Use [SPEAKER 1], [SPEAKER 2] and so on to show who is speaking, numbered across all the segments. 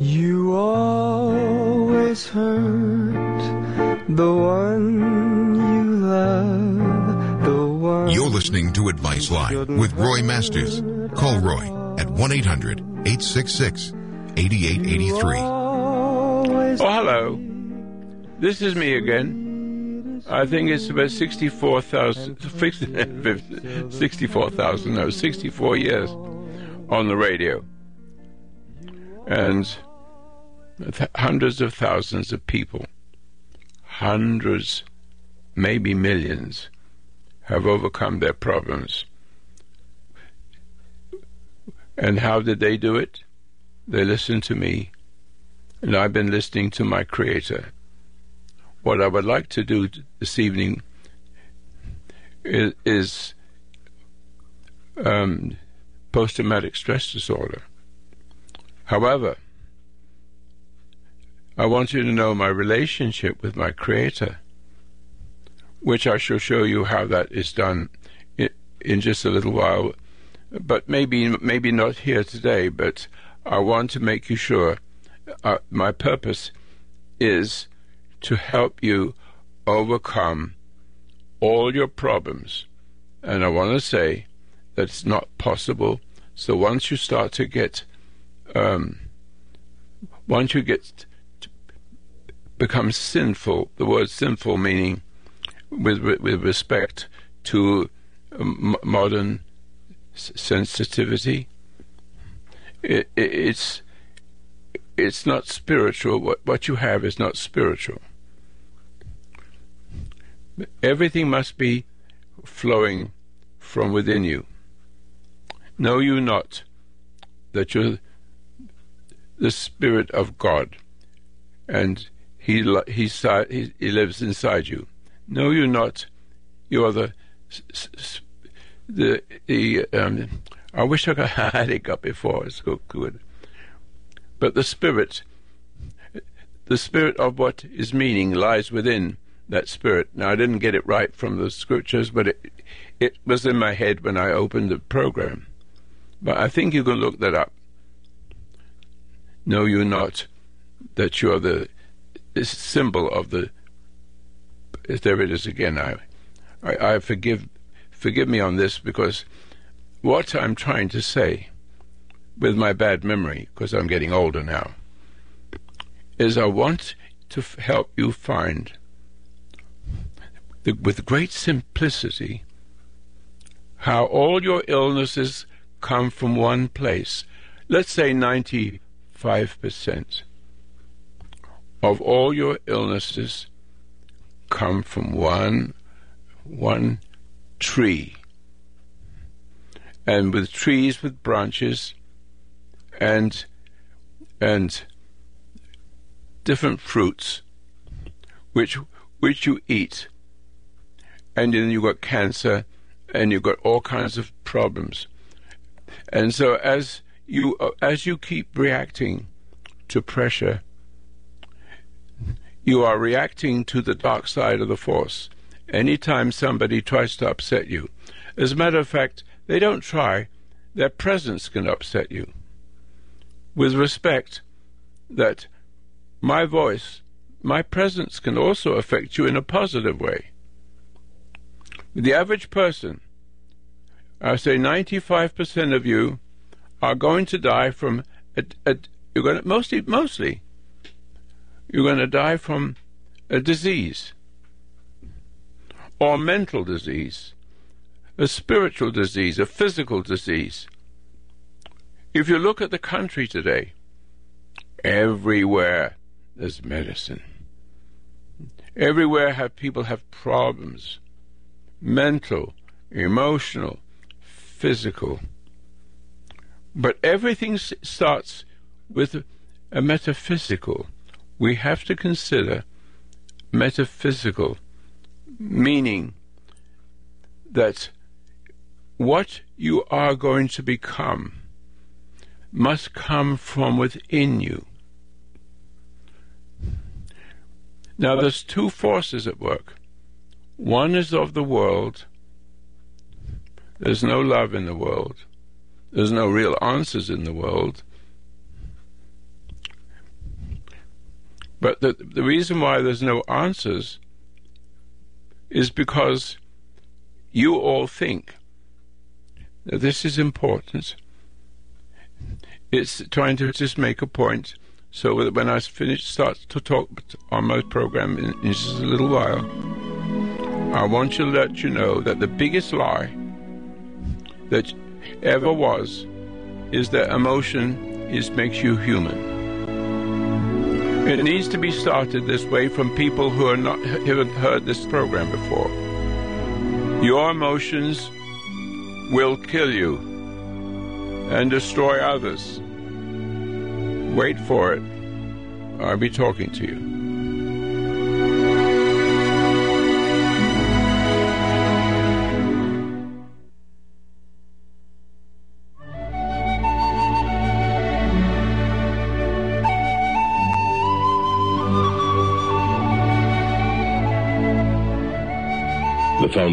[SPEAKER 1] You always hurt the one you love, the one.
[SPEAKER 2] You're listening to Advice Line with Roy Masters. Call Roy at 1 800 866 8883.
[SPEAKER 3] Oh, hello. This is me again. I think it's about 64,000, 64,000, no, 64 years on the radio. And th- hundreds of thousands of people, hundreds, maybe millions, have overcome their problems. And how did they do it? They listened to me and I've been listening to my Creator. What I would like to do this evening is, is um, post traumatic stress disorder. However, I want you to know my relationship with my Creator, which I shall show you how that is done in, just a little while. But maybe maybe not here today. But I want to make you sure uh, my purpose is to help you overcome all your problems. And I want to say that it's not possible. So once you start to get, um, once you get to become sinful, the word sinful meaning with with respect to um, modern sensitivity, it, it, it's it's not spiritual. What what you have is not spiritual. Everything must be flowing from within you. Know you not that you're the Spirit of God, and He he, he, he lives inside you. Know you're not. You are the the the um, I wish I had it got before. It's so good. But the spirit the spirit of what is meaning lies within that spirit. Now i didn't get it right from the scriptures but it it was in my head when i opened the program. But i think you can look that up. Know you're not. That you're the symbol of the there it is again i i, I forgive forgive me on this because what i'm trying to say with my bad memory, because I'm getting older now, is I want to f- help you find, the, with great simplicity, how all your illnesses come from one place. Let's say 95% of all your illnesses come from one, one tree. And with trees with branches, and and different fruits which which you eat and then you've got cancer and you've got all kinds of problems and so as you as you keep reacting to pressure you are reacting to the dark side of the force. Anytime somebody tries to upset you. As a matter of fact they don't try. Their presence can upset you. With respect that my voice, my presence can also affect you in a positive way. The average person, I say 95% of you are going to die from, a, a, you're going to, mostly, mostly, you're going to die from a disease or mental disease, a spiritual disease, a physical disease. If you look at the country today, everywhere there's medicine. Everywhere have people have problems, mental, emotional, physical. But everything starts with a metaphysical. We have to consider metaphysical, meaning that what you are going to become must come from within you. Now, there's two forces at work. One is of the world. There's no love in the world. There's no real answers in the world. But the, the reason why there's no answers is because you all think that this is important. It's trying to just make a point so that when I finish, start to talk on my program in, in just a little while, I want to let you know that the biggest lie that ever was is that emotion is makes you human. It needs to be started this way from people who are not heard this program before. Your emotions will kill you and destroy others. Wait for it. I'll be talking to you.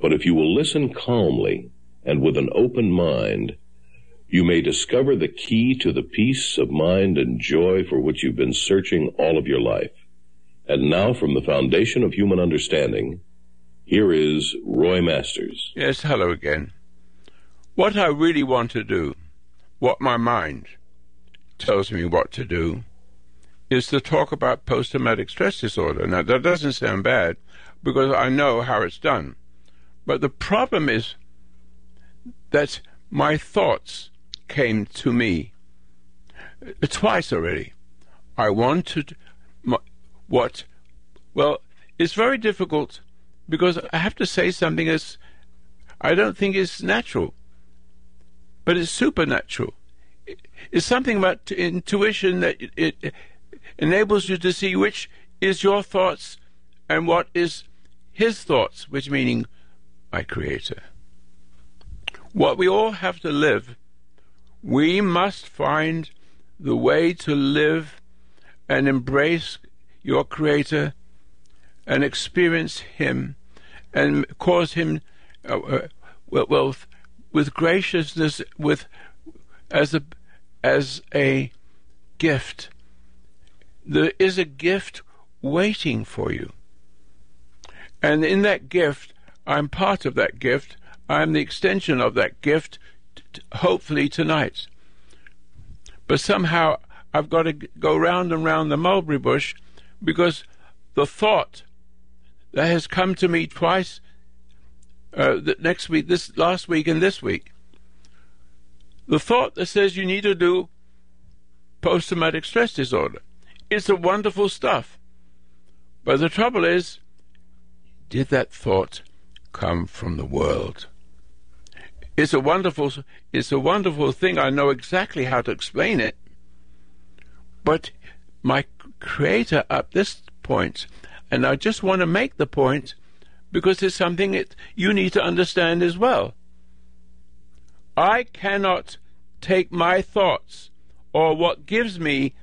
[SPEAKER 4] But if you will listen calmly and with an open mind, you may discover the key to the peace of mind and joy for which you've been searching all of your life. And now, from the foundation of human understanding, here is Roy Masters.
[SPEAKER 3] Yes, hello again. What I really want to do, what my mind tells me what to do, is to talk about post traumatic stress disorder. Now, that doesn't sound bad because I know how it's done. But the problem is that my thoughts came to me twice already. I wanted what? Well, it's very difficult because I have to say something as I don't think is natural, but it's supernatural. It's something about intuition that it, it enables you to see which is your thoughts and what is his thoughts, which meaning my Creator. What we all have to live, we must find the way to live and embrace your Creator and experience Him and cause Him, uh, uh, well, with graciousness, with as a as a gift. There is a gift waiting for you. And in that gift, I'm part of that gift. I'm the extension of that gift, t- hopefully tonight. But somehow I've got to go round and round the mulberry bush because the thought that has come to me twice uh, next week, this last week, and this week, the thought that says you need to do post traumatic stress disorder. It's a wonderful stuff. But the trouble is, did that thought come from the world. It's a wonderful, it's a wonderful thing. I know exactly how to explain it. But my creator up this point, and I just want to make the point because it's something that you need to understand as well. I cannot take my thoughts or what gives me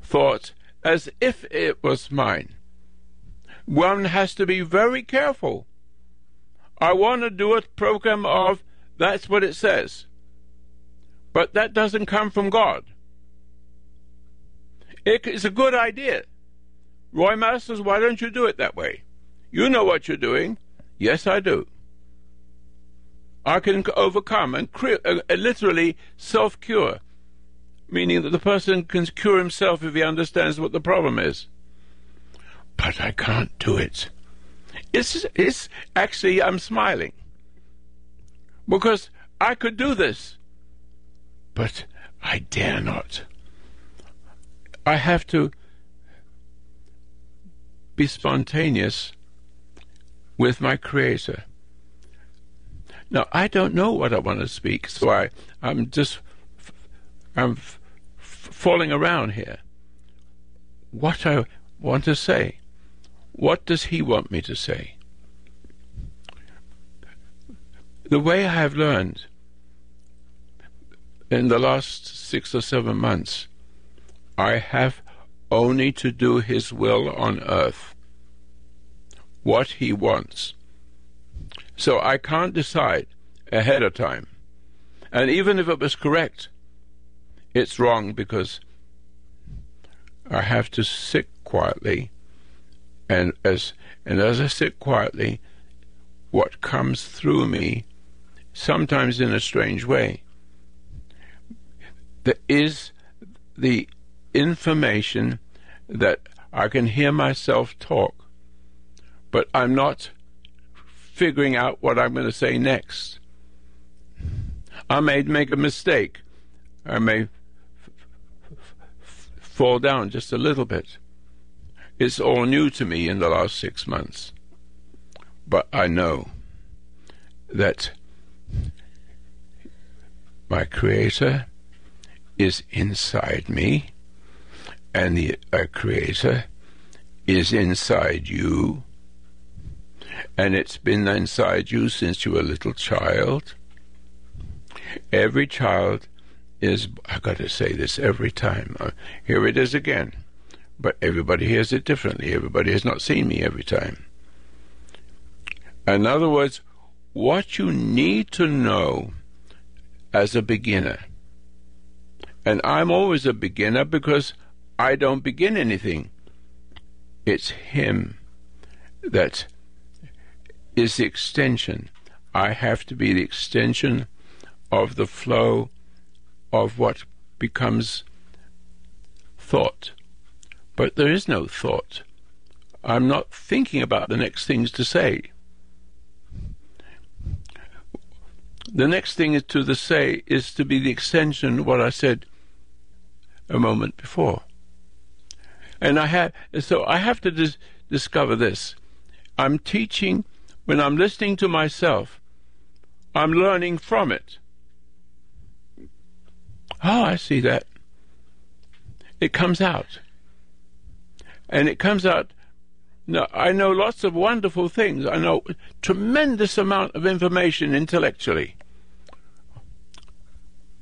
[SPEAKER 3] thought as if it was mine. One has to be very careful I want to do a program of that's what it says. But that doesn't come from God. It is a good idea. Roy Masters, why don't you do it that way? You know what you're doing. Yes, I do. I can overcome and uh, literally self cure, meaning that the person can cure himself if he understands what the problem is. But I can't do it. It's, it's actually, I'm smiling because I could do this, but I dare not. I have to be spontaneous with my Creator. Now, I don't know what I want to speak, so I, I'm just, I'm falling around here. What I want to say What does He want me to say? The way I have learned in the last six or seven months, I have only to do His will on earth, what He wants. So I can't decide ahead of time. And even if it was correct, it's wrong because I have to sit quietly, and as and as I sit quietly, what comes through me, sometimes in a strange way, there is the information that I can hear myself talk, but I'm not figuring out what I'm going to say next. I may make a mistake. I may fall down just a little bit. It's all new to me in the last six months. But I know that my Creator is inside me, and the uh, Creator is inside you, and it's been inside you since you were a little child. Every child is, I've got to say this every time. Uh, here it is again. But everybody hears it differently. Everybody has not seen me every time. In other words, what you need to know as a beginner, and I'm always a beginner because I don't begin anything. It's Him that is the extension. I have to be the extension of the flow of what becomes thought. But there is no thought. I'm not thinking about the next things to say. The next thing to the say is to be the extension of what I said a moment before. And I have so I have to dis- discover this. I'm teaching when I'm listening to myself. I'm learning from it. Oh, I see that. It comes out. And it comes out. No, I know lots of wonderful things. I know tremendous amount of information intellectually.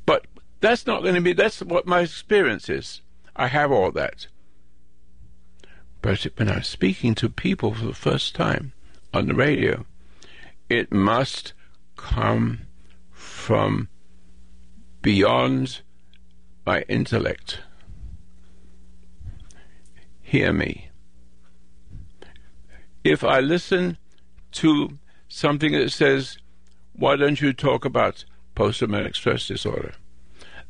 [SPEAKER 3] But that's not going to be, that's what my experience is. I have all that. But when I'm speaking to people for the first time on the radio, it must come from beyond my intellect. Hear me. If I listen to something that says, why don't you talk about post traumatic stress disorder?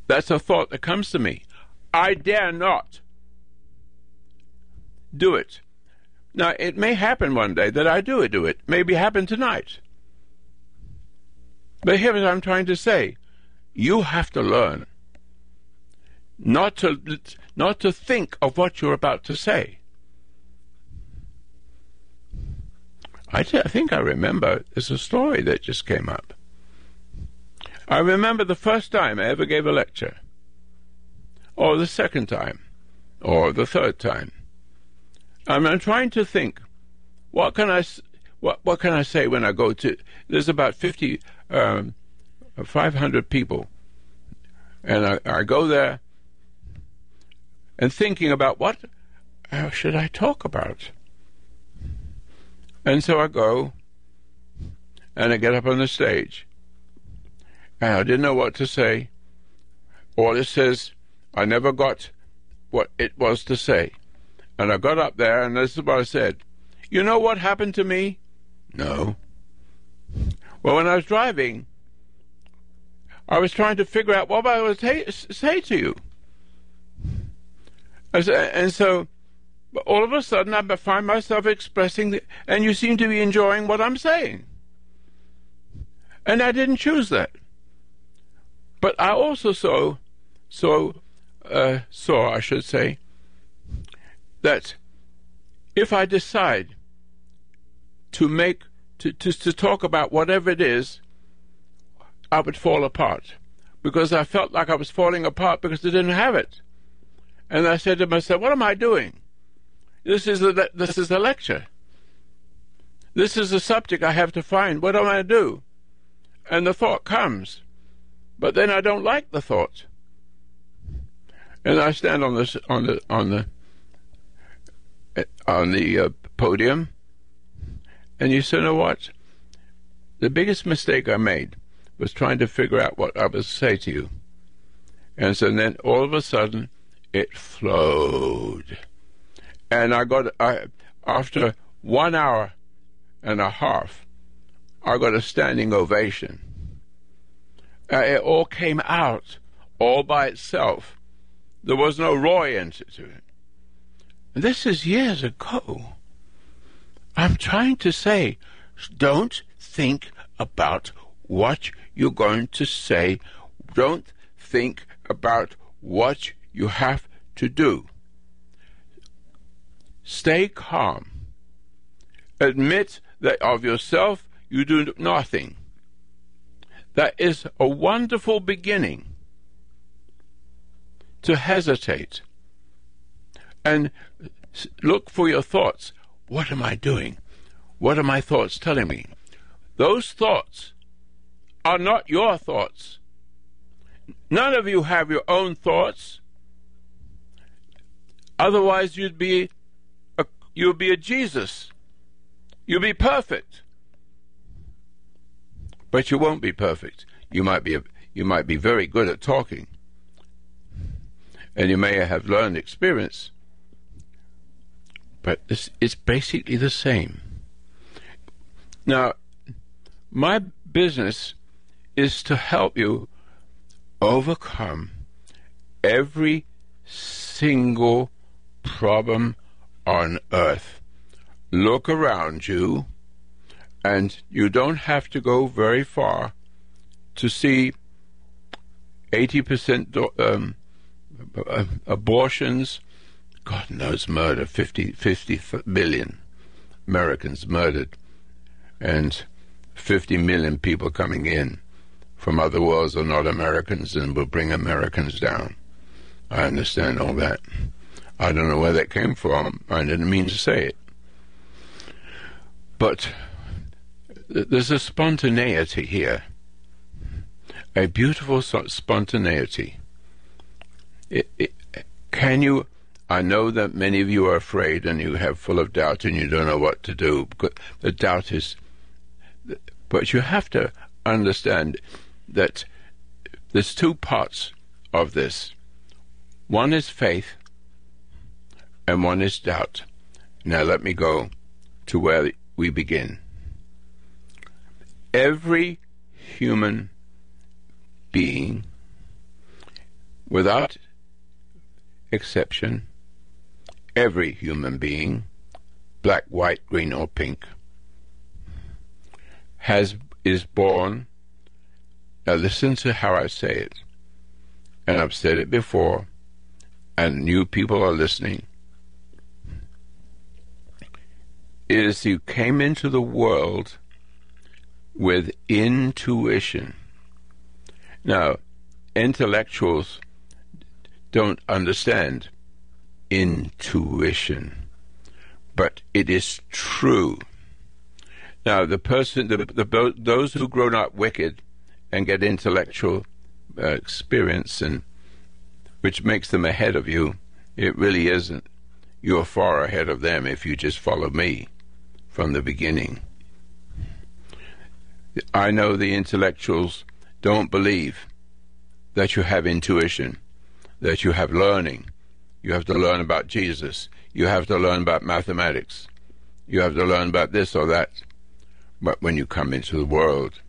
[SPEAKER 3] That's a thought that comes to me. I dare not do it. Now, it may happen one day that I do it, do it. Maybe happen tonight. But here's what I'm trying to say. You have to learn not to not to think of what you're about to say. I, t- I think I remember there's a story that just came up. I remember the first time I ever gave a lecture, or the second time, or the third time. I'm trying to think, what can I, what what can I say when I go to? There's about 50, um, 500 people, and I, I go there and thinking about what how should I talk about. And so I go and I get up on the stage. And I didn't know what to say. All it says, I never got what it was to say. And I got up there and this is what I said. You know what happened to me? No. Well, when I was driving, I was trying to figure out what I would say to you. And so all of a sudden I find myself expressing, the, and you seem to be enjoying what I'm saying. And I didn't choose that. But I also saw, so, uh, saw, I should say, that if I decide to make, to, to, to talk about whatever it is, I would fall apart. Because I felt like I was falling apart because I didn't have it. And I said to myself, what am I doing? this is a this is a lecture. This is a subject I have to find. What am I to do? And the thought comes, but then I don't like the thought, and I stand on this on the on the on the uh, podium, and you say, "You know what? The biggest mistake I made was trying to figure out what I was to say to you." And so then all of a sudden, it flowed. And I got, I, after one hour and a half, I got a standing ovation. Uh, it all came out all by itself. There was no Roy into it. And this is years ago. I'm trying to say, don't think about what you're going to say. Don't think about what you have to do. Stay calm. Admit that of yourself you do nothing. That is a wonderful beginning. To hesitate and look for your thoughts. What am I doing? What are my thoughts telling me? Those thoughts are not your thoughts. None of you have your own thoughts. Otherwise, you'd be a, you'd be a Jesus. You'd be perfect. But you won't be perfect. You might be a, you might be very good at talking, and you may have learned experience. But this it's basically the same. Now, my business is to help you overcome every single problem on earth. Look around you, and you don't have to go very far to see 80% um, uh, abortions, God knows murder, 50, 50 billion Americans murdered, and 50 million people coming in from other worlds are not Americans and will bring Americans down. I understand all that. I don't know where that came from. I didn't mean to say it. But there's a spontaneity here, a beautiful spontaneity. It, it, can you? I know that many of you are afraid and you have full of doubt and you don't know what to do. The doubt is, but you have to understand that there's two parts of this. One is faith, and one is doubt. Now let me go to where we begin. Every human being, without exception, every human being, black, white, green, or pink, has is born now listen to how I say it. And I've said it before, and new people are listening. Is you came into the world with intuition. Now, intellectuals don't understand intuition, but it is true. Now, the person, the, the, those who grow up wicked and get intellectual uh, experience, and which makes them ahead of you. It really isn't. You're far ahead of them if you just follow me from the beginning. I know the intellectuals don't believe that you have intuition, that you have learning. You have to learn about Jesus. You have to learn about mathematics. You have to learn about this or that. But when you come into the world,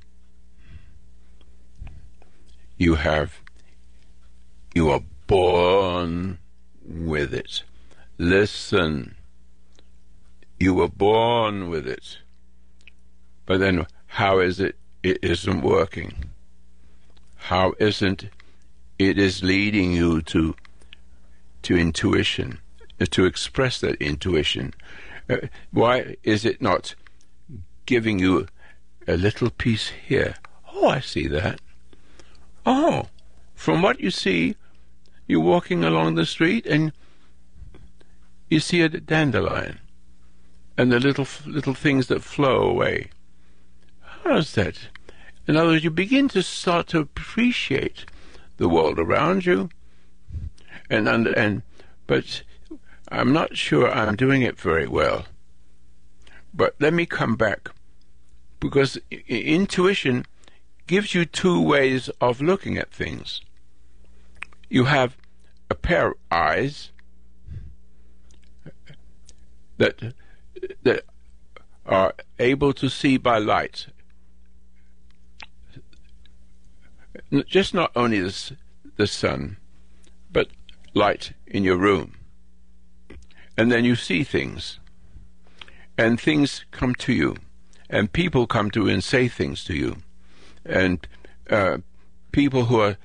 [SPEAKER 3] you have, you are born with it. Listen, you were born with it. But then, how is it it isn't working? How isn't it is leading you to to intuition, to express that intuition? Uh, why is it not giving you a little piece here? Oh, I see that. Oh, from what you see, you're walking along the street and you see a dandelion and the little little things that flow away. How's that? In other words, you begin to start to appreciate the world around you, and and, and but I'm not sure I'm doing it very well. But let me come back because intuition gives you two ways of looking at things. You have a pair of eyes that that are able to see by light. Just not only the, the sun, but light in your room. And then you see things. And things come to you. And people come to you and say things to you. And uh, people who are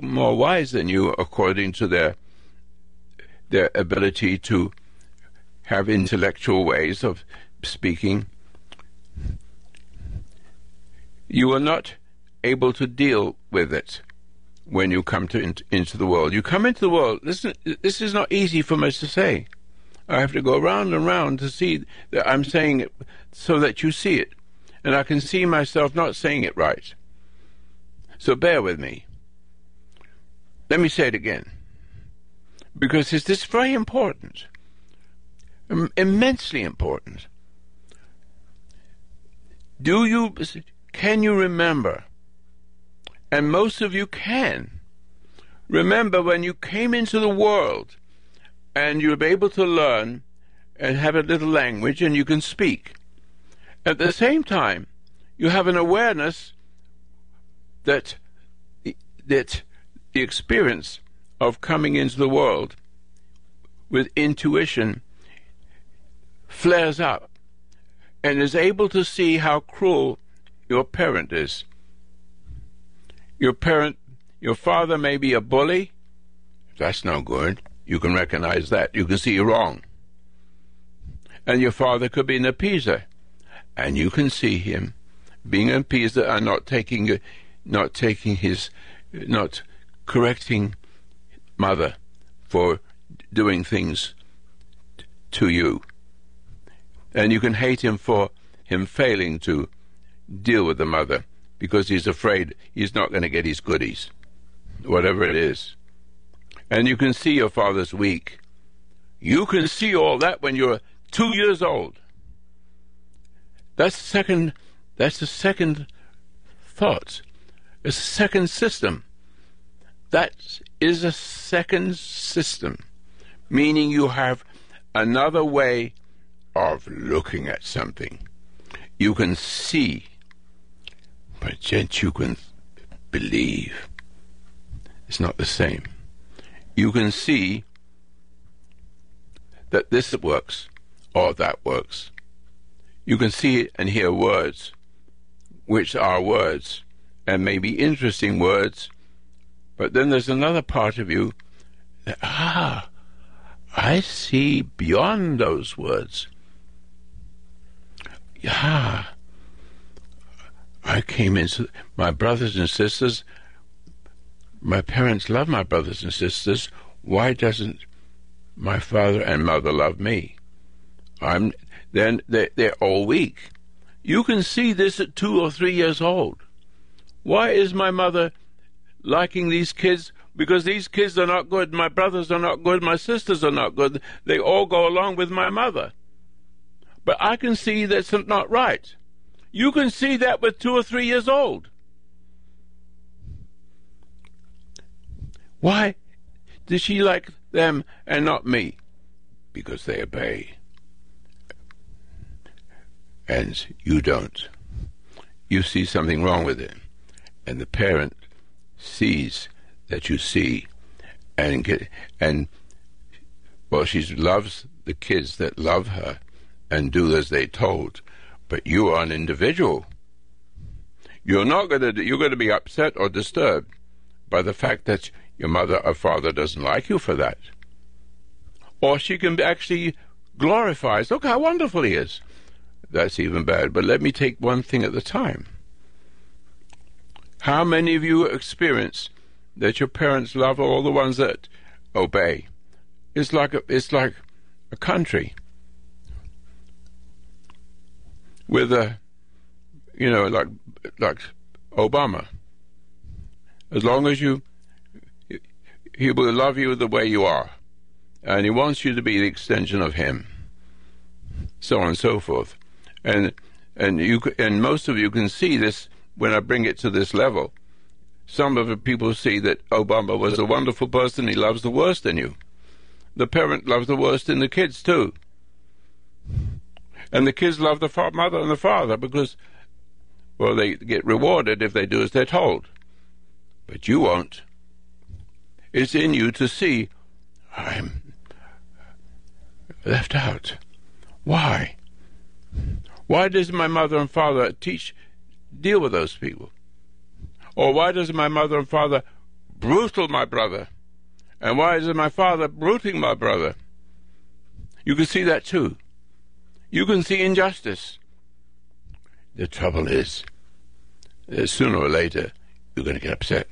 [SPEAKER 3] more wise than you according to their their ability to have intellectual ways of speaking, you are not able to deal with it when you come to in, into the world. You come into the world. Listen, this is not easy for me to say. I have to go round and round to see that I'm saying it so that you see it, and I can see myself not saying it right. So bear with me. Let me say it again, because this very important immensely important. Do you, can you remember? And most of you can. Remember when you came into the world and you were able to learn and have a little language and you can speak. At the same time, you have an awareness that that the experience of coming into the world with intuition flares up and is able to see how cruel your parent is. Your parent, your father may be a bully. That's no good. You can recognize that. You can see you're wrong. And your father could be an appeaser. And you can see him being an appeaser and not taking, not taking his, not correcting mother for doing things to you. And you can hate him for him failing to deal with the mother because he's afraid he's not going to get his goodies, whatever it is. And you can see your father's weak. You can see all that when you're two years old. That's the second. That's the second thought. It's a second system. That is a second system, meaning you have another way of looking at something. You can see, but yet you can believe. It's not the same. You can see that this works or that works. You can see and hear words, which are words, and may be interesting words, but then there's another part of you that, ah, I see beyond those words yeah, I came into my brothers and sisters. My parents love my brothers and sisters. Why doesn't my father and mother love me? I'm then they they're all weak. You can see this at two or three years old. Why is my mother liking these kids? Because these kids are not good. My brothers are not good. My sisters are not good. They all go along with my mother. But I can see that's not right. You can see that with two or three years old. Why does she like them and not me? Because they obey. And you don't. You see something wrong with it. And the parent sees that you see and get, and well she loves the kids that love her and do as they told. But you are an individual. You're not going to. You're going to be upset or disturbed by the fact that your mother or father doesn't like you for that. Or she can actually glorify. Look how wonderful he is. That's even bad. But let me take one thing at a time. How many of you experience that your parents love all the ones that obey? It's like a, it's like a country with a, you know, like like Obama. As long as you, he will love you the way you are, and he wants you to be the extension of him. So on and so forth, and and you and most of you can see this when I bring it to this level. Some of the people see that Obama was a wonderful person. He loves the worst in you. The parent loves the worst in the kids too. And the kids love the fa- mother and the father because, well, they get rewarded if they do as they're told. But you won't. It's in you to see, I'm left out. Why? Why does my mother and father teach, deal with those people? Or why does my mother and father brutal my brother? And why is my father bruting my brother? You can see that too. You can see injustice. The trouble is, uh, sooner or later, you're going to get upset.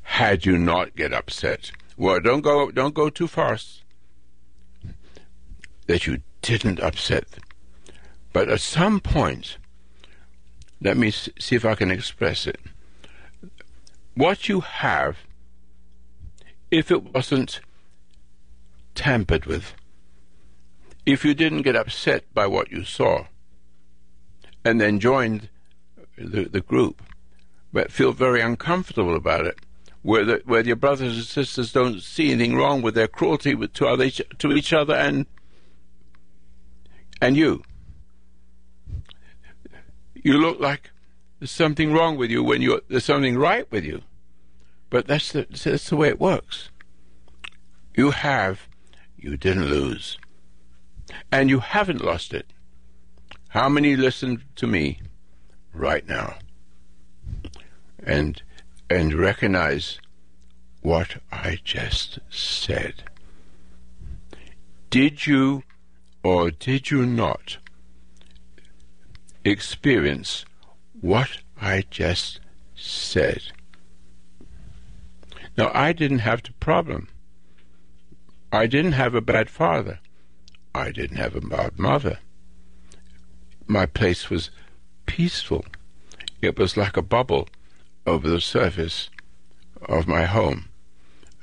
[SPEAKER 3] Had you not get upset, well, don't go, don't go too fast. That you didn't upset, but at some point, let me see if I can express it. What you have, if it wasn't tampered with, if you didn't get upset by what you saw and then joined the, the group, but feel very uncomfortable about it, where, the, where your brothers and sisters don't see anything wrong with their cruelty with, to, other, to each other and and you. You look like there's something wrong with you when you there's something right with you, but that's the that's the way it works. You have, you didn't lose and you haven't lost it. How many listen to me right now and and recognize what I just said? Did you or did you not experience what I just said? Now, I didn't have the problem. I didn't have a bad father. I didn't have a bad mother. My place was peaceful. It was like a bubble over the surface of my home.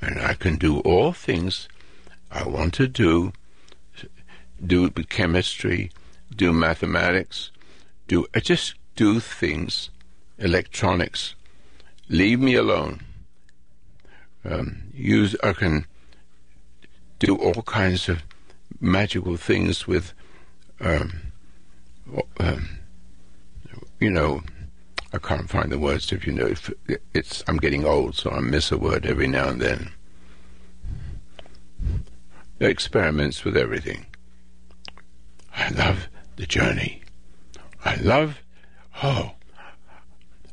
[SPEAKER 3] And I can do all things I want to do, do chemistry, do mathematics, do just do things, electronics. Leave me alone. Um, use I can do all kinds of magical things with, um, um, you know, I can't find the words. If you know, if it's I'm getting old, so I miss a word every now and then. Experiments with everything. I love the journey. I love. Oh,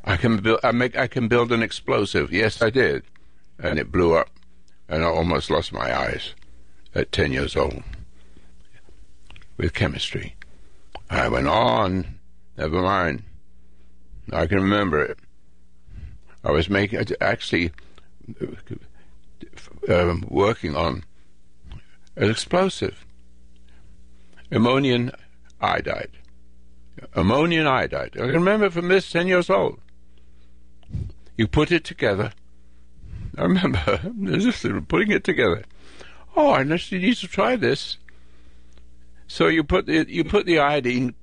[SPEAKER 3] I can build. I make. I can build an explosive. Yes, I did, and it blew up, and I almost lost my eyes at ten years old with chemistry. I went on, never mind. I can remember it. I was making, actually um, working on an explosive, ammonium iodide. Ammonium iodide. I can remember from this 10 years old. You put it together. I remember just putting it together. Oh, I need to try this. So you put the you put the iodine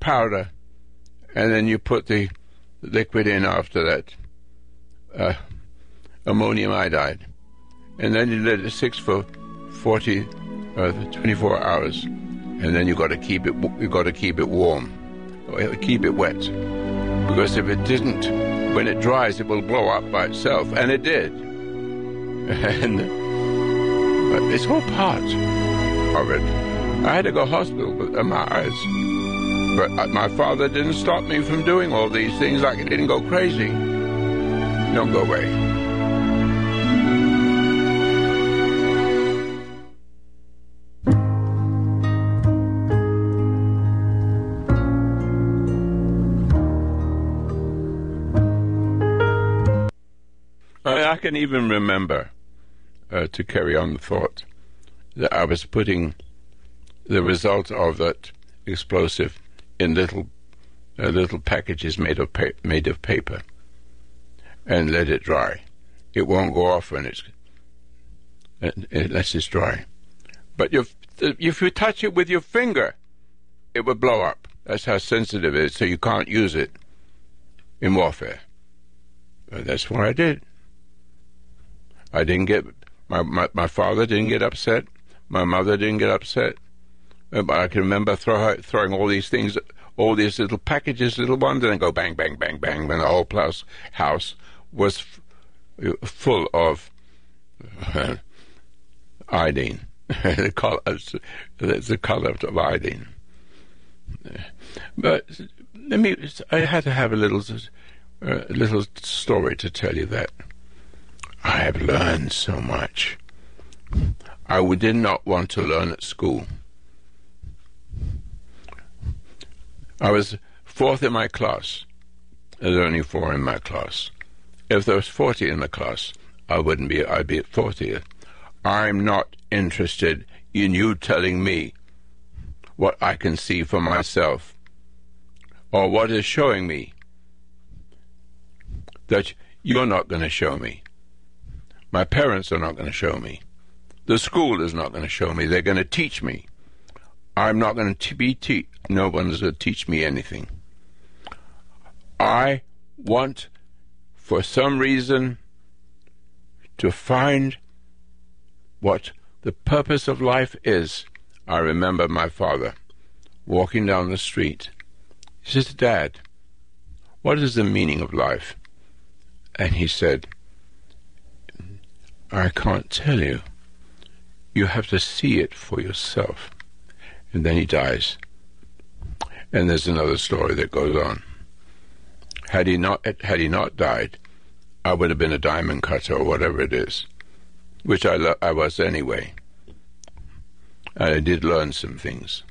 [SPEAKER 3] powder, and then you put the liquid in after that, uh, ammonium iodide, and then you let it sit for 40, uh, 24 hours, and then you got to keep it you got to keep it warm, keep it wet, because if it didn't, when it dries, it will blow up by itself, and it did, and it's all part of it. I had to go hospital with my eyes. But uh, my father didn't stop me from doing all these things. Like it didn't go crazy. Don't go away. I can even remember, uh, to carry on the thought, that I was putting the result of that explosive in little uh, little packages made of pa- made of paper and let it dry. It won't go off when it's unless it's dry. But if if you touch it with your finger, it would blow up. That's how sensitive it is. So you can't use it in warfare. But that's what I did. I didn't get my, my my father didn't get upset. My mother didn't get upset. I can remember throw, throwing all these things all these little packages, little ones, and go bang, bang, bang, bang, when the whole plus house was f- full of uh, iodine. the color, the color of iodine. But let me. I had to have a little, uh, little story to tell you that I have learned so much. I did not want to learn at school. I was fourth in my class. There's only four in my class. If there was 40 in the class, I wouldn't be, I'd be at 40. I'm not interested in you telling me what I can see for myself or what is showing me that you're not going to show me. My parents are not going to show me. The school is not going to show me. They're going to teach me. I'm not going to be te- no one's going to teach me anything. I want, for some reason, to find what the purpose of life is. I remember my father walking down the street. He says, Dad, what is the meaning of life? And he said, I can't tell you. You have to see it for yourself and then he dies. And there's another story that goes on. Had he not had he not died, I would have been a diamond cutter or whatever it is, which I lo- I was anyway. I did learn some things,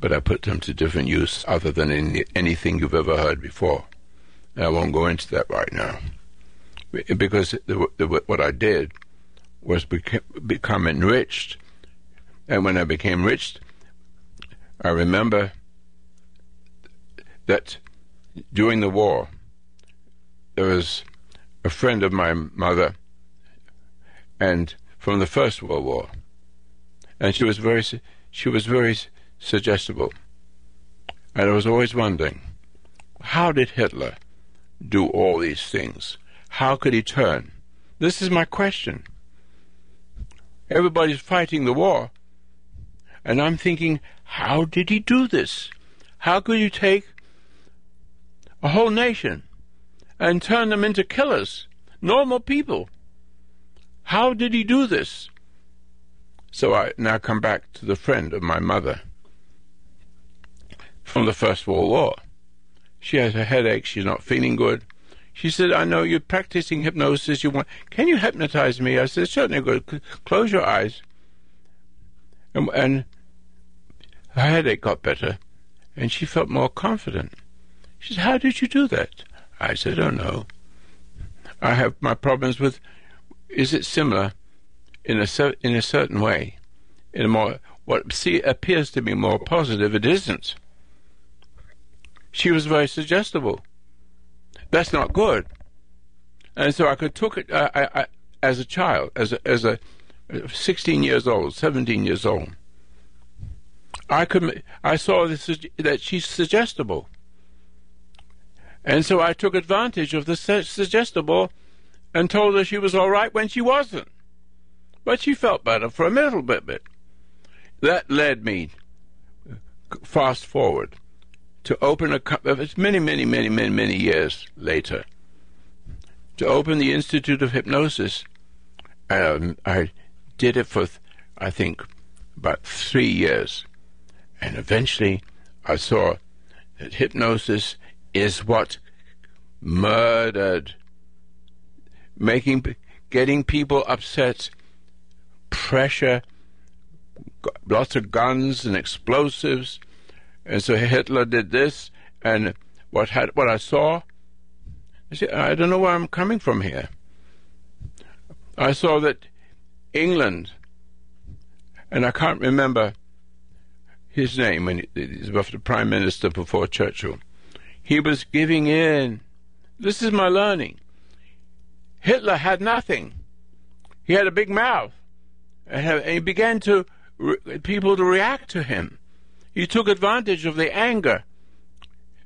[SPEAKER 3] but I put them to different use other than in anything you've ever heard before. And I won't go into that right now, because the, the, what I did was beca- become enriched, and when I became rich, I remember that during the war, there was a friend of my mother, and from the First World War, and she was very she was very suggestible, and I was always wondering, how did Hitler do all these things? How could he turn? This is my question. Everybody's fighting the war, and I'm thinking, how did he do this? How could you take a whole nation and turn them into killers, normal people? How did he do this? So I now come back to the friend of my mother from the First World War. She has a headache. She's not feeling good. She said, I know you're practicing hypnosis. You want, can you hypnotize me? I said, certainly good. Close your eyes. And, and her headache got better, and she felt more confident. She said, How did you do that? I said, Oh, no. I have my problems with. Is it similar in a, in a certain way? In a more. What see, appears to be more positive, it isn't. She was very suggestible. That's not good. And so I could took it I, I, as a child, as a, as a 16 years old, 17 years old. I could I saw this, that she's suggestible, and so I took advantage of the suggestible and told her she was all right when she wasn't. But she felt better for a little bit. bit. That led me fast forward to open a it's many, many, many, many, many years later to open the Institute of Hypnosis. Um, I did it for, I think, about three years. And eventually I saw that hypnosis is what murdered, making, getting people upset, pressure, lots of guns and explosives. And so Hitler did this, and what had what I saw, I, see, I don't know where I'm coming from here. I saw that England and I can't remember his name when he was the prime minister before Churchill. He was giving in. This is my learning. Hitler had nothing. He had a big mouth, and he began to people to react to him. He took advantage of the anger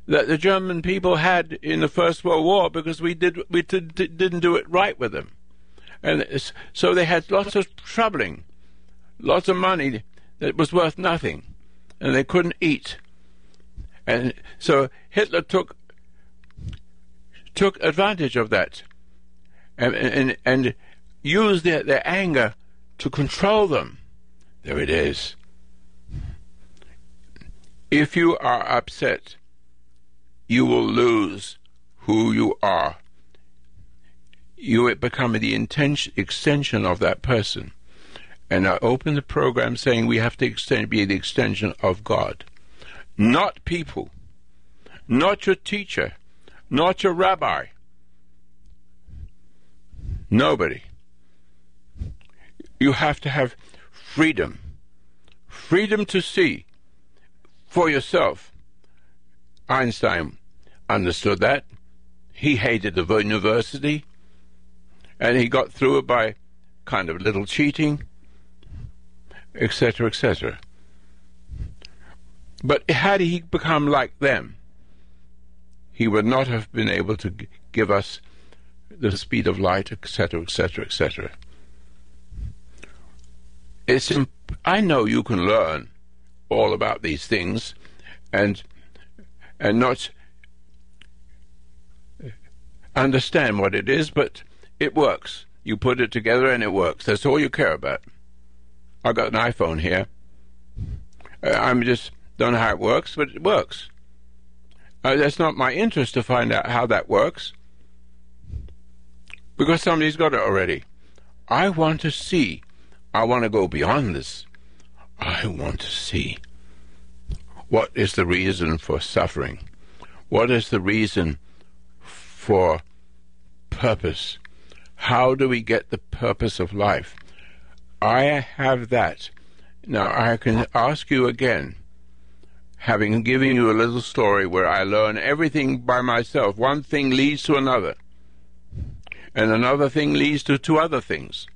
[SPEAKER 3] that the German people had in the First World War because we did we did, didn't do it right with them, and so they had lots of troubling, lots of money that was worth nothing, and they couldn't eat, and so Hitler took took advantage of that, and and, and used their, their anger to control them. There it is. If you are upset you will lose who you are. You become the intention, extension of that person. And I open the program saying we have to extend, be the extension of God, not people, not your teacher, not your rabbi. Nobody. You have to have freedom. Freedom to see for yourself. Einstein understood that. He hated the university, and he got through it by kind of little cheating, etc., etc. But had he become like them, he would not have been able to give us the speed of light, etc., etc., etc. It's imp- I know you can learn all about these things, and and not understand what it is, but it works. You put it together and it works. That's all you care about. I got an iPhone here. Uh, I'm just don't know how it works, but it works. Uh, that's not my interest to find out how that works, because somebody's got it already. I want to see. I want to go beyond this. I want to see. What is the reason for suffering? What is the reason for purpose. How do we get the purpose of life? I have that. Now I can ask you again, having given you a little story where I learn everything by myself, one thing leads to another, and another thing leads to two other things,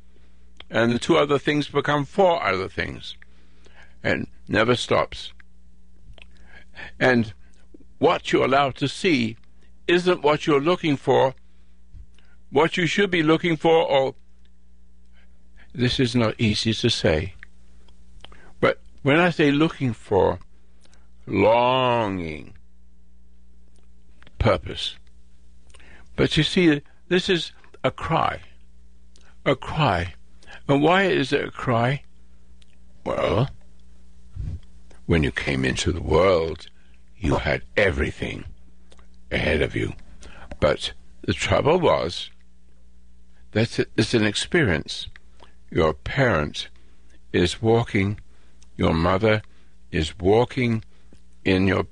[SPEAKER 3] and the two other things become four other things, and never stops. And what you're allowed to see isn't what you're looking for what you should be looking for, or this is not easy to say. But when I say looking for, longing, purpose. But you see, this is a cry. A cry. And why is it a cry? Well, when you came into the world, you had everything ahead of you. But the trouble was, that it's an experience. Your parent is walking, your mother is walking in your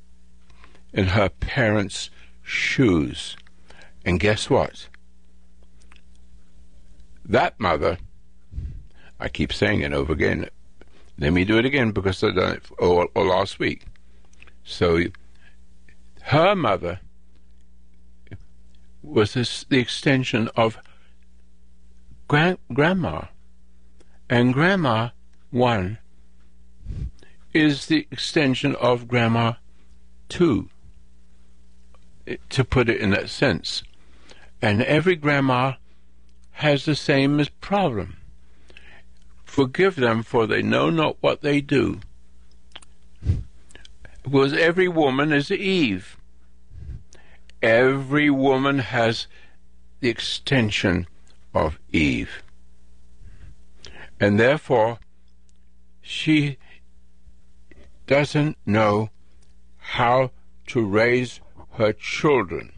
[SPEAKER 3] in her parents' shoes. And guess what? That mother, I keep saying it over again. Let me do it again because I done it all, all last week. So, her mother was this, the extension of gran- grandma. And grandma, one, is the extension of grandma, two, eh, to put it in that sense. And every grandma has the same problem. Forgive them, for they know not what they do. Because every woman is Eve. Every woman has the extension of Eve. And therefore, she doesn't know how to raise her children.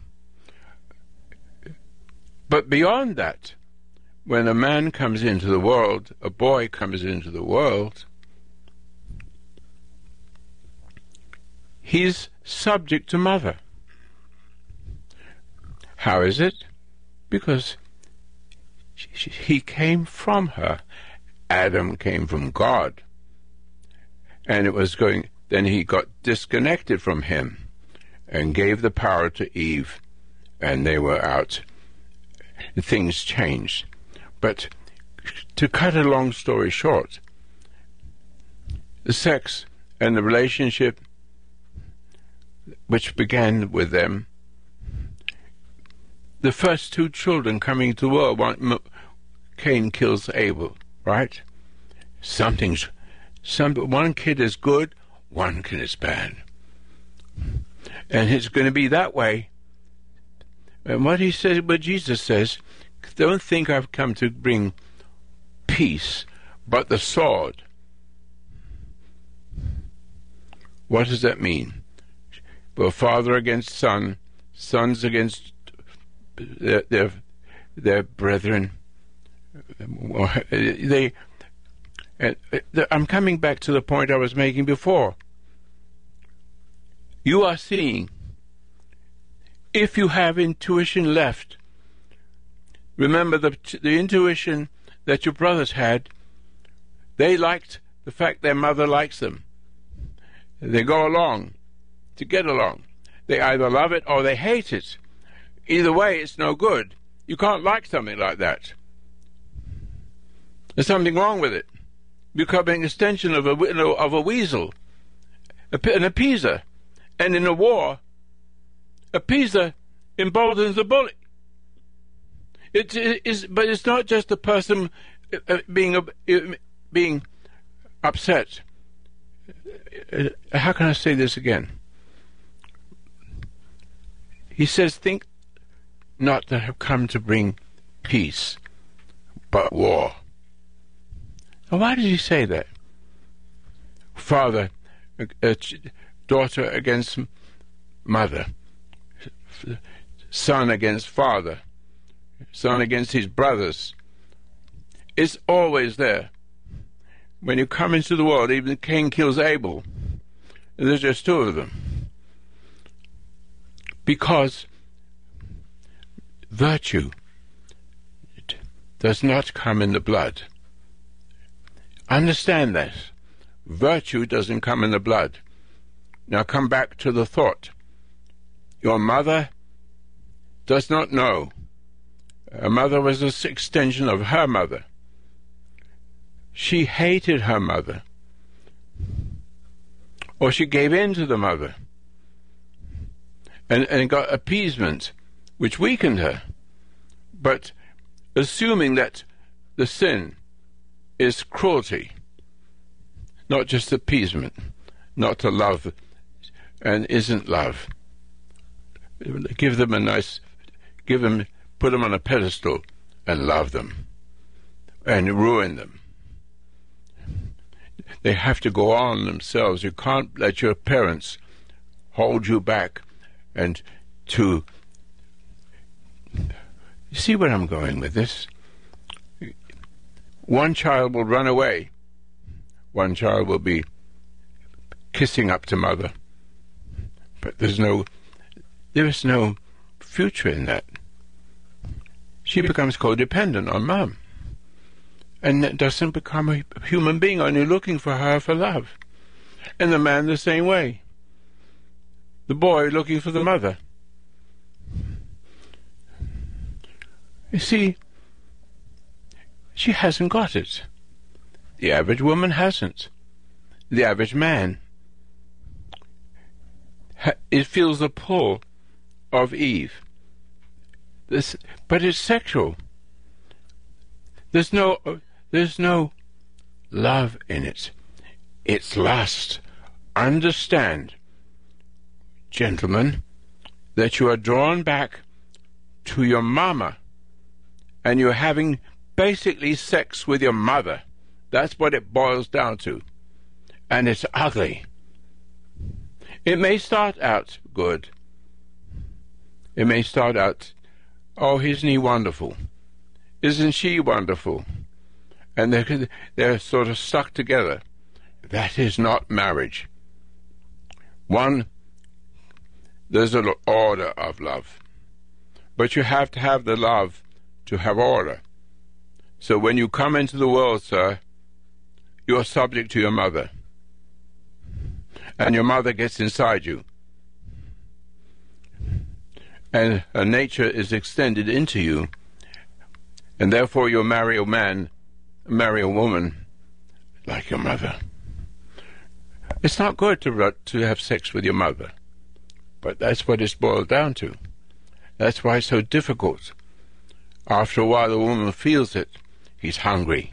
[SPEAKER 3] But beyond that, when a man comes into the world, a boy comes into the world, he's subject to mother. How is it? Because he came from her. Adam came from God. and it was going. Then he got disconnected from him, and gave the power to Eve, and they were out. Things changed, but to cut a long story short, the sex and the relationship which began with them, the first two children coming to the world, one, Cain kills Abel, right? Something's, some, one kid is good, one kid is bad. And it's going to be that way. And what he says, what Jesus says, don't think I've come to bring peace, but the sword. What does that mean? Well, father against son, sons against their their, their brethren. They. Uh, uh, I'm coming back to the point I was making before. You are seeing. If you have intuition left, remember the the intuition that your brothers had. They liked the fact their mother likes them. They go along to get along. They either love it or they hate it. Either way, it's no good. You can't like something like that. There's something wrong with it. Becoming an extension of a, of a weasel, an appeaser. And in a war, a appeaser emboldens the bully. It is, but it's not just the person uh, being uh, being upset uh, how can I say this again? He says, Think not that I have come to bring peace, but war. Now, why did he say that? Father, uh, daughter against mother, son against father, son against his brothers. It's always there when you come into the world, even Cain kills Abel. There's just two of them. Because virtue does not come in the blood. Understand that. Virtue doesn't come in the blood. Now come back to the thought. Your mother does not know. A mother was an extension of her mother. She hated her mother. Or she gave in to the mother and, and got appeasement, which weakened her. But assuming that the sin is cruelty, not just appeasement, not to love, and isn't love. Give them a nice, give them, put them on a pedestal and love them and ruin them. They have to go on themselves. You can't let your parents hold you back and to. You see where I'm going with this? One child will run away. One child will be kissing up to mother. But there's no, there is no future in that. She becomes codependent on mom and doesn't become a human being, only looking for her for love. And the man the same way. The boy looking for the mother. You see, she hasn't got it. The average woman hasn't. The average man it feels the pull of Eve. This, but it's sexual. There's no there's no love in it. It's lust. Understand, gentlemen, that you are drawn back to your mama and you're having basically sex with your mother. That's what it boils down to. And it's ugly. It may start out good. It may start out, oh, isn't he wonderful? Isn't she wonderful? and they're, they're sort of stuck together. That is not marriage. One, there's an order of love, but you have to have the love to have order. So when you come into the world, sir, you are subject to your mother. and your mother gets inside you. And her nature is extended into you, and therefore you marry a man, marry a woman like your mother. It's not good to, to have sex with your mother, but that's what it's boiled down to. That's why it's so difficult. After a while, the woman feels it. He's hungry.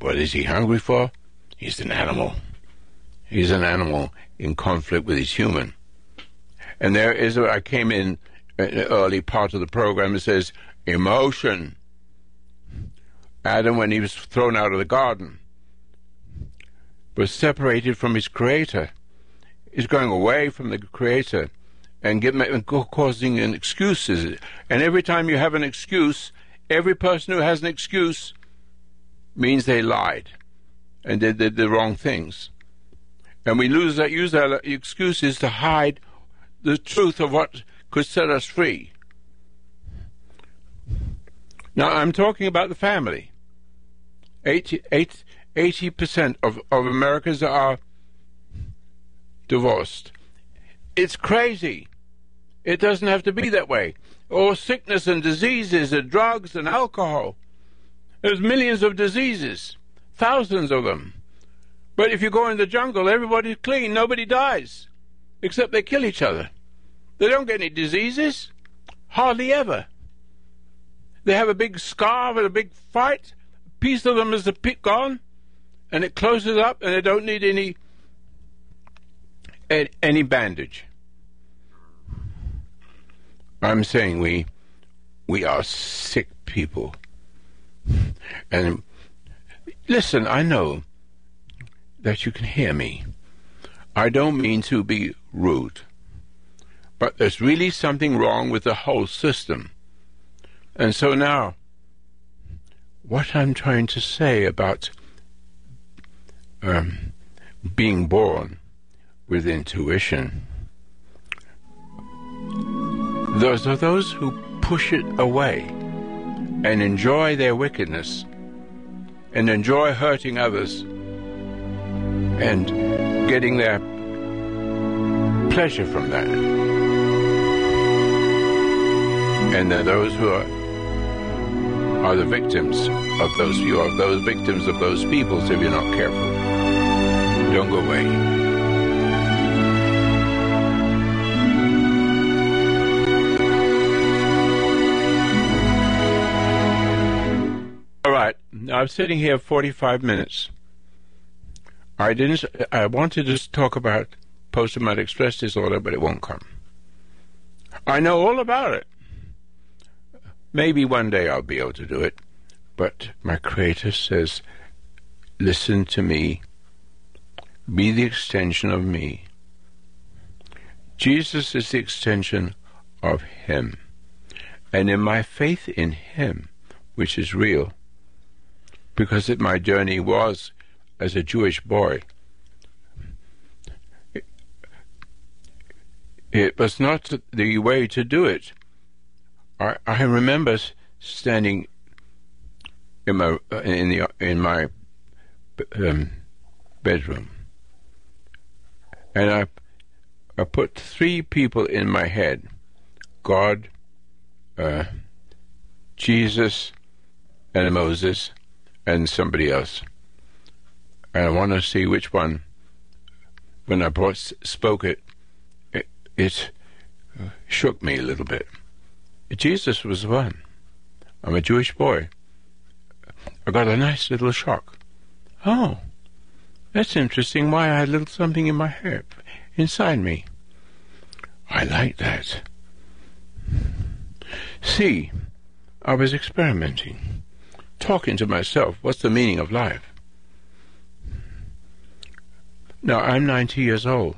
[SPEAKER 3] What is he hungry for? He's an animal. He's an animal in conflict with his human. And there is, I came in an early part of the program, it says, emotion. Adam, when he was thrown out of the garden, was separated from his creator. He's going away from the creator and get, causing an excuses. And every time you have an excuse, every person who has an excuse means they lied and they did the wrong things. And we lose that, use our excuses to hide the truth of what could set us free. Now, I'm talking about the family. 80, percent of, of Americans are divorced. It's crazy. It doesn't have to be that way. Or sickness and diseases and drugs and alcohol. There's millions of diseases, thousands of them. But if you go in the jungle, everybody's clean, nobody dies, except they kill each other. They don't get any diseases, hardly ever. They have a big scar and a big fight. A piece of them is a pit gone, and it closes up, and they don't need any any bandage. I'm saying we we are sick people. And listen, I know that you can hear me. I don't mean to be rude, but there's really something wrong with the whole system. And so now, what I'm trying to say about um, being born with intuition, those are those who push it away and enjoy their wickedness and enjoy hurting others and getting their pleasure from that. And then those who are are the victims of those you are those victims of those people so if you're not careful. Don't go away. I'm sitting here 45 minutes. I didn't. I wanted to talk about post-traumatic stress disorder, but it won't come. I know all about it. Maybe one day I'll be able to do it, but my Creator says, "Listen to me. Be the extension of me." Jesus is the extension of Him, and in my faith in Him, which is real because it, my journey was as a Jewish boy. It, it was not the way to do it. I, I remember standing in my in the in my um, bedroom, and I I put three people in my head: God, uh, Jesus, and Moses and somebody else. And I want to see which one, when I brought, spoke it, it, it shook me a little bit. Jesus was the one. I'm a Jewish boy. I got a nice little shock. Oh, that's interesting. Why I had a little something in my head, inside me. I like that. See, I was experimenting talking to myself, what's the meaning of life? Now, I'm 90 years old.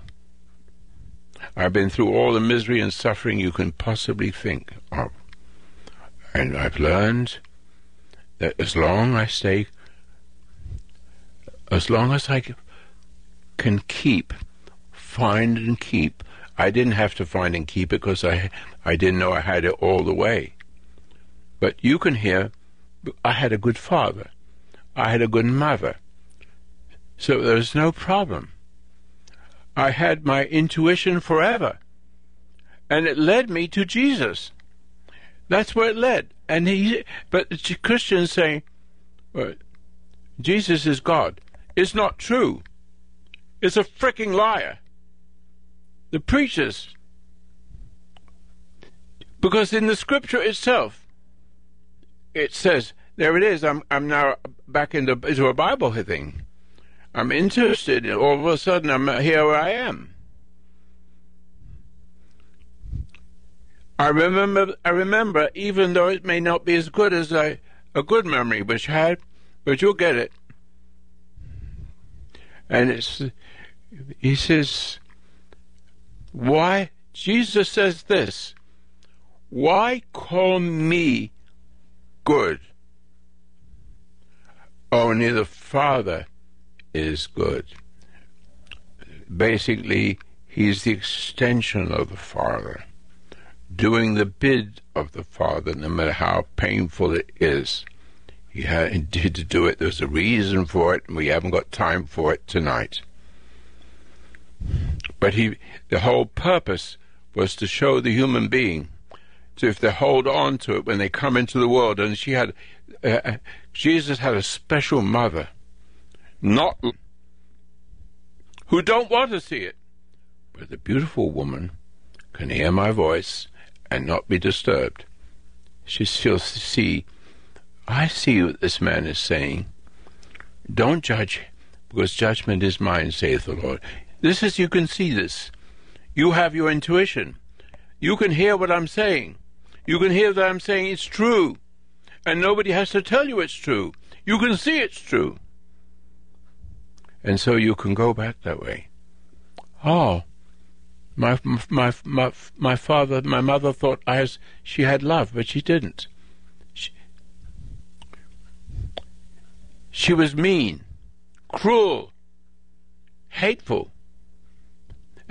[SPEAKER 3] I've been through all the misery and suffering you can possibly think of. And I've learned that as long I stay, as long as I can keep, find and keep, I didn't have to find and keep it because I, I didn't know I had it all the way. But you can hear I had a good father. I had a good mother. So there was no problem. I had my intuition forever. And it led me to Jesus. That's where it led. And he, but the Christians say, well, uh, Jesus is God. It's not true. It's a freaking liar. The preachers, because in the scripture itself, it says, there it is. I'm I'm now back into into a Bible thing. I'm interested. In, all of a sudden, I'm here where I am. I remember. I remember, even though it may not be as good as I, a good memory which had, but you'll get it. And it's. He says, "Why?" Jesus says this. Why call me good? Oh, Only the Father is good. Basically, he's the extension of the Father, doing the bid of the Father, no matter how painful it is. He had indeed to do it. There's a reason for it, and we haven't got time for it tonight. But he, the whole purpose was to show the human being, so if they hold on to it when they come into the world, and she had uh, uh, Jesus had a special mother, not who don't want to see it, but the beautiful woman can hear my voice and not be disturbed. She, she'll see, I see what this man is saying. Don't judge, because judgment is mine, saith the Lord. This is, you can see this. You have your intuition. You can hear what I'm saying. You can hear that I'm saying it's true and nobody has to tell you it's true. You can see it's true. And so you can go back that way. Oh, my my my my father, my mother thought I was, she had love, but she didn't. She, she was mean, cruel, hateful,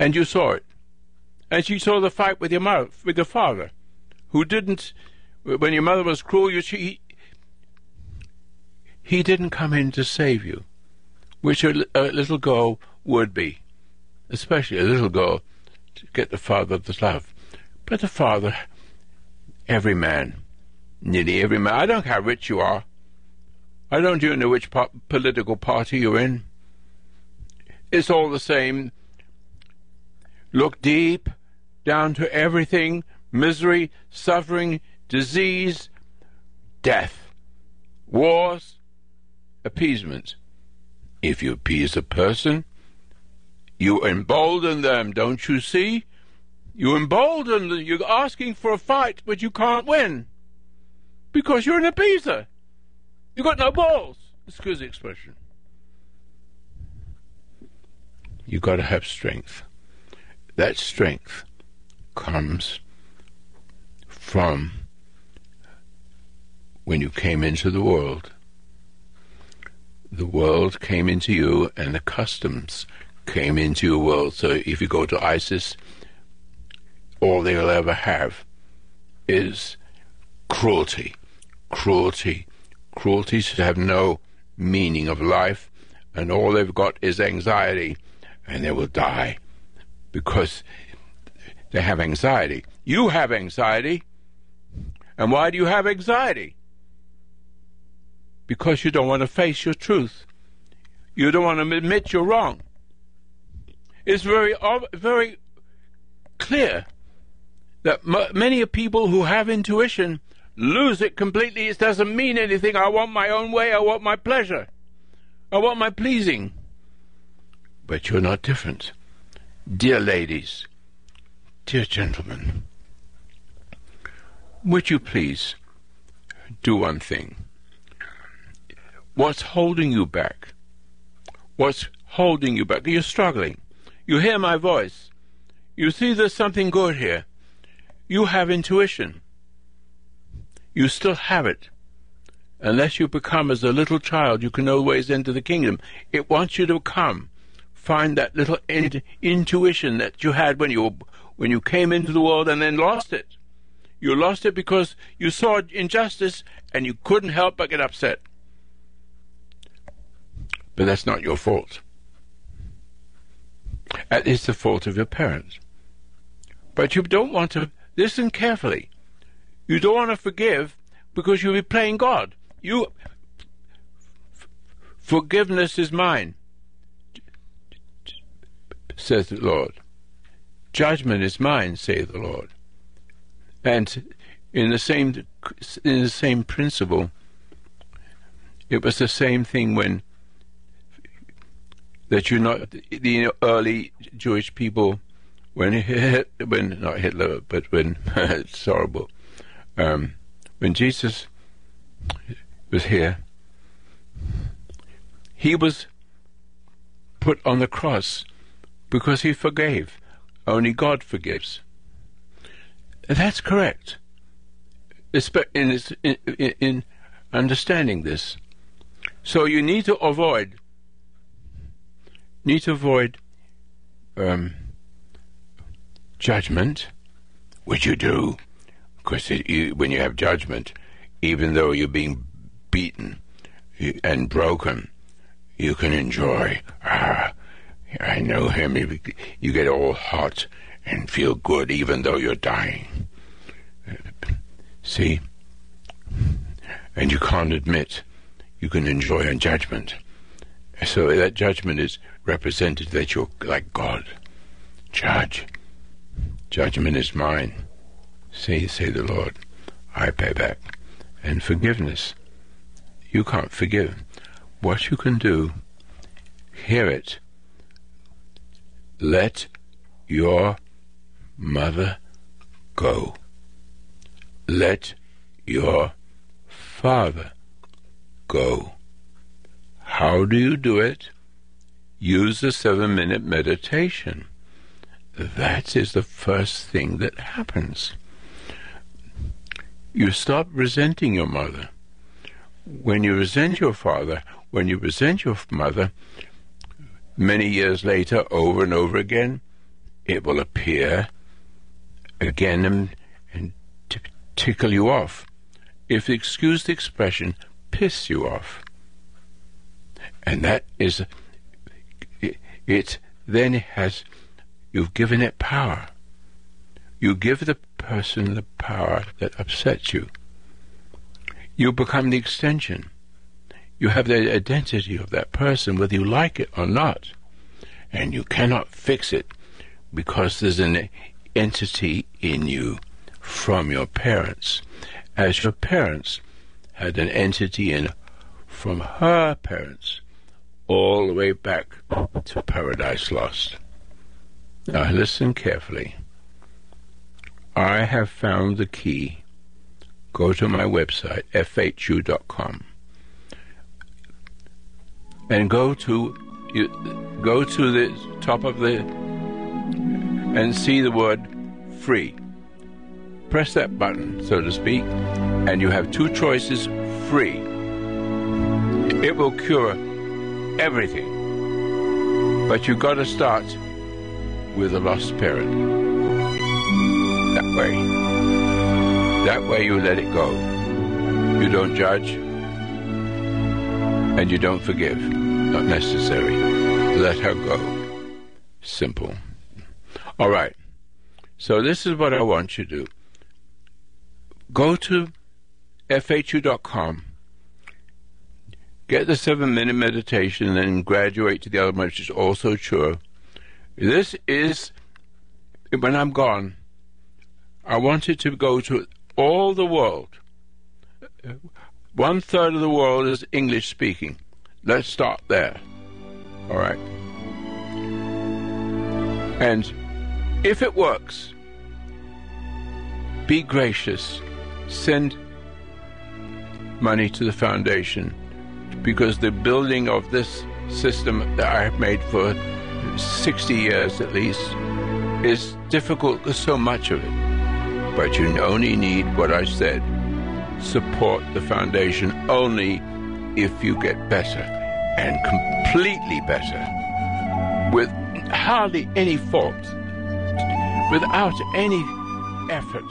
[SPEAKER 3] and you saw it. And she saw the fight with your mother, with your father, who didn't when your mother was cruel, you he, he didn't come in to save you, which a, a little girl would be, especially a little girl to get the father father's love. But the father, every man, nearly every man, I don't care how rich you are, I don't you know which po- political party you're in. It's all the same. Look deep down to everything misery, suffering, disease, death, wars, appeasement. If you appease a person, you embolden them, don't you see? You embolden them. You're asking for a fight, but you can't win. Because you're an appeaser. You've got no balls. Excuse the expression. You've got to have strength. That strength comes from when you came into the world. The world came into you, and the customs came into your world. So if you go to ISIS, all they'll ever have is cruelty, cruelty, cruelty should have no meaning of life, and all they've got is anxiety, and they will die because they have anxiety. You have anxiety. And why do you have anxiety? because you don't want to face your truth. You don't want to admit you're wrong. It's very, very clear that m- many people who have intuition lose it completely. It doesn't mean anything. I want my own way. I want my pleasure. I want my pleasing. But you're not different. Dear ladies, dear gentlemen, would you please do one thing? What's holding you back? What's holding you back? You're struggling. You hear my voice. You see there's something good here. You have intuition. You still have it. Unless you become as a little child, you can always enter the kingdom. It wants you to come. Find that little in- intuition that you had when you when you came into the world and then lost it. You lost it because you saw injustice and you couldn't help but get upset. But that's not your fault. It's the fault of your parents. But you don't want to listen carefully. You don't want to forgive because you'll be playing God. You forgiveness is mine, says the Lord. Judgment is mine, saith the Lord. And in the same in the same principle, it was the same thing when that you not the early Jewish people when when not Hitler but when it's horrible. Um, when Jesus was here he was put on the cross because he forgave. Only God forgives that's correct in, in, in understanding this so you need to avoid need to avoid um, judgment, which you do, because you, when you have judgment, even though you're being beaten and broken, you can enjoy. Ah, I know him. You get all hot and feel good, even though you're dying. See, and you can't admit you can enjoy a judgment. So that judgment is represented that you're like God. Judge. Judgment is mine. Say, say the Lord. I pay back. And forgiveness. You can't forgive. What you can do, hear it. Let your mother go. Let your father go. How do you do it? Use the seven minute meditation. That is the first thing that happens. You stop resenting your mother. When you resent your father, when you resent your mother, many years later, over and over again, it will appear again and, t- tickle you off. If excuse the expression, piss you off. And that is, it, it then has, you've given it power. You give the person the power that upsets you. You become the extension. You have the identity of that person, whether you like it or not. And you cannot fix it because there's an entity in you from your parents, as your parents had an entity in from her parents all the way back to Paradise Lost. Now listen carefully. I have found the key. Go to my website, fhu.com, and go to you, go to the top of the and see the word free. Press that button, so to speak, and you have two choices free. It will cure everything. But you've got to start with a lost parent. That way. That way you let it go. You don't judge and you don't forgive. Not necessary. Let her go. Simple. All right. So this is what I want you to do. Go to fhu.com get the seven minute meditation and then graduate to the other one, which is also true. This is, when I'm gone, I want it to go to all the world. One third of the world is English speaking. Let's start there. All right. And if it works, be gracious. Send money to the foundation because the building of this system that I have made for 60 years at least is difficult, so much of it. But you only need what I said support the foundation only if you get better and completely better with hardly any fault, without any effort.